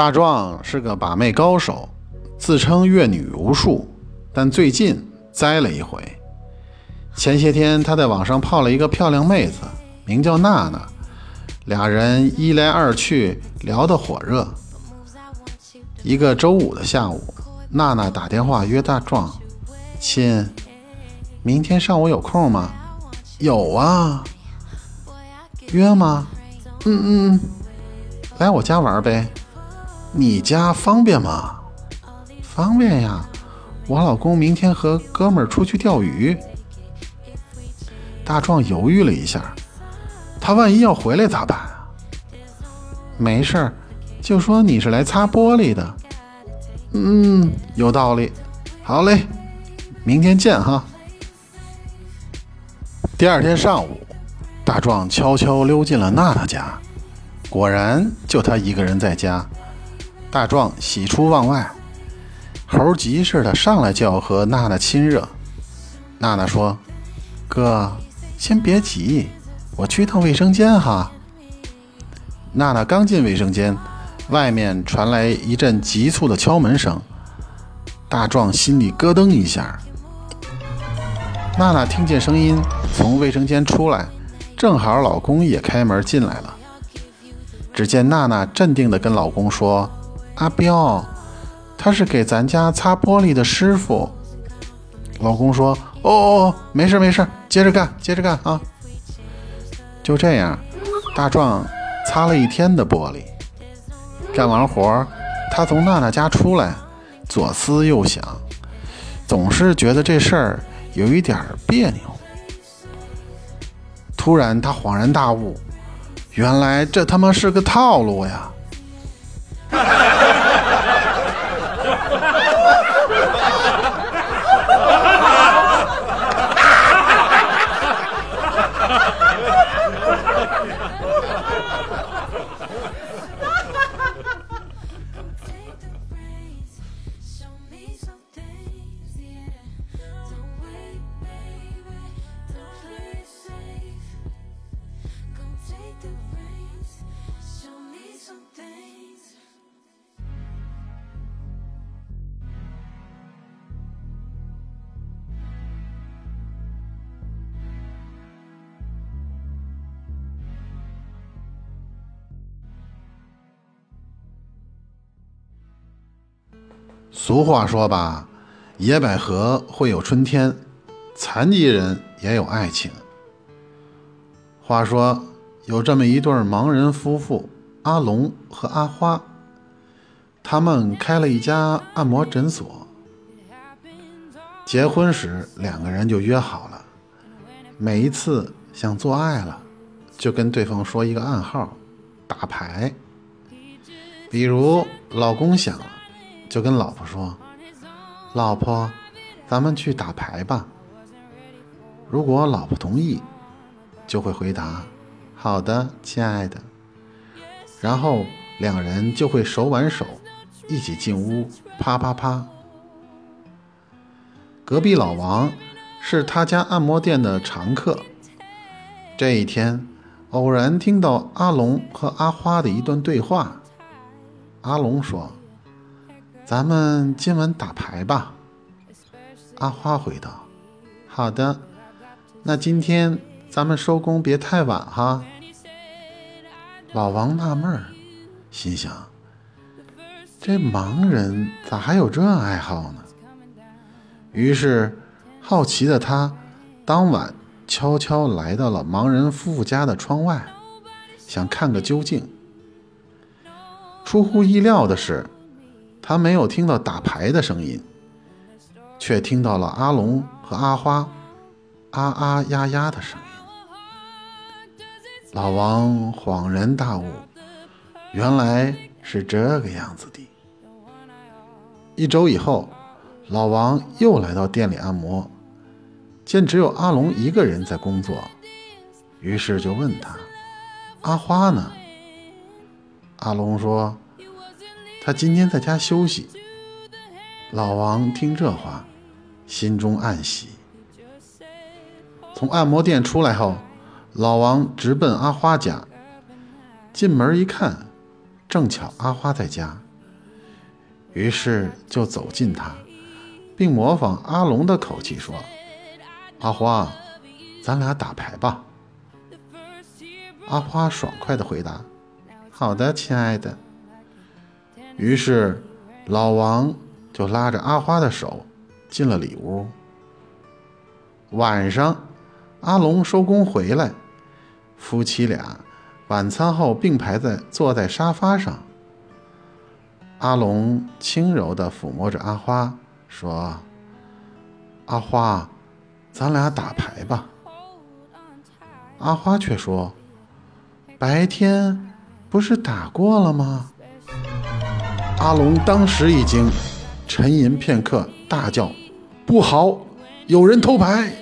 大壮是个把妹高手，自称阅女无数，但最近栽了一回。前些天他在网上泡了一个漂亮妹子，名叫娜娜，俩人一来二去聊得火热。一个周五的下午，娜娜打电话约大壮：“亲，明天上午有空吗？”“有啊。”“约吗？”“嗯嗯，来我家玩呗。”“你家方便吗？”“方便呀，我老公明天和哥们儿出去钓鱼。”大壮犹豫了一下，他万一要回来咋办啊？没事儿。就说你是来擦玻璃的，嗯，有道理。好嘞，明天见哈。第二天上午，大壮悄悄溜进了娜娜家，果然就他一个人在家。大壮喜出望外，猴急似的上来就要和娜娜亲热。娜娜说：“哥，先别急，我去趟卫生间哈。”娜娜刚进卫生间。外面传来一阵急促的敲门声，大壮心里咯噔一下。娜娜听见声音，从卫生间出来，正好老公也开门进来了。只见娜娜镇定地跟老公说：“阿彪，他是给咱家擦玻璃的师傅。”老公说：“哦哦，没事没事，接着干，接着干啊！”就这样，大壮擦了一天的玻璃。干完活，他从娜娜家出来，左思右想，总是觉得这事儿有一点别扭。突然，他恍然大悟，原来这他妈是个套路呀！俗话说吧，野百合会有春天，残疾人也有爱情。话说有这么一对盲人夫妇，阿龙和阿花，他们开了一家按摩诊所。结婚时两个人就约好了，每一次想做爱了，就跟对方说一个暗号，打牌。比如老公想。就跟老婆说：“老婆，咱们去打牌吧。”如果老婆同意，就会回答：“好的，亲爱的。”然后两人就会手挽手一起进屋，啪啪啪。隔壁老王是他家按摩店的常客。这一天，偶然听到阿龙和阿花的一段对话。阿龙说。咱们今晚打牌吧。阿花回道：“好的，那今天咱们收工别太晚哈。”老王纳闷儿，心想：这盲人咋还有这爱好呢？于是，好奇的他当晚悄悄来到了盲人夫妇家的窗外，想看个究竟。出乎意料的是。他没有听到打牌的声音，却听到了阿龙和阿花啊啊呀呀的声音。老王恍然大悟，原来是这个样子的。一周以后，老王又来到店里按摩，见只有阿龙一个人在工作，于是就问他：“阿花呢？”阿龙说。他今天在家休息。老王听这话，心中暗喜。从按摩店出来后，老王直奔阿花家。进门一看，正巧阿花在家，于是就走近他，并模仿阿龙的口气说：“阿花，咱俩打牌吧。”阿花爽快地回答：“好的，亲爱的。”于是老王就拉着阿花的手进了里屋。晚上，阿龙收工回来，夫妻俩晚餐后并排在坐在沙发上。阿龙轻柔地抚摸着阿花，说：“阿花，咱俩打牌吧。”阿花却说：“白天不是打过了吗？”阿龙当时一惊，沉吟片刻，大叫：“不好，有人偷牌！”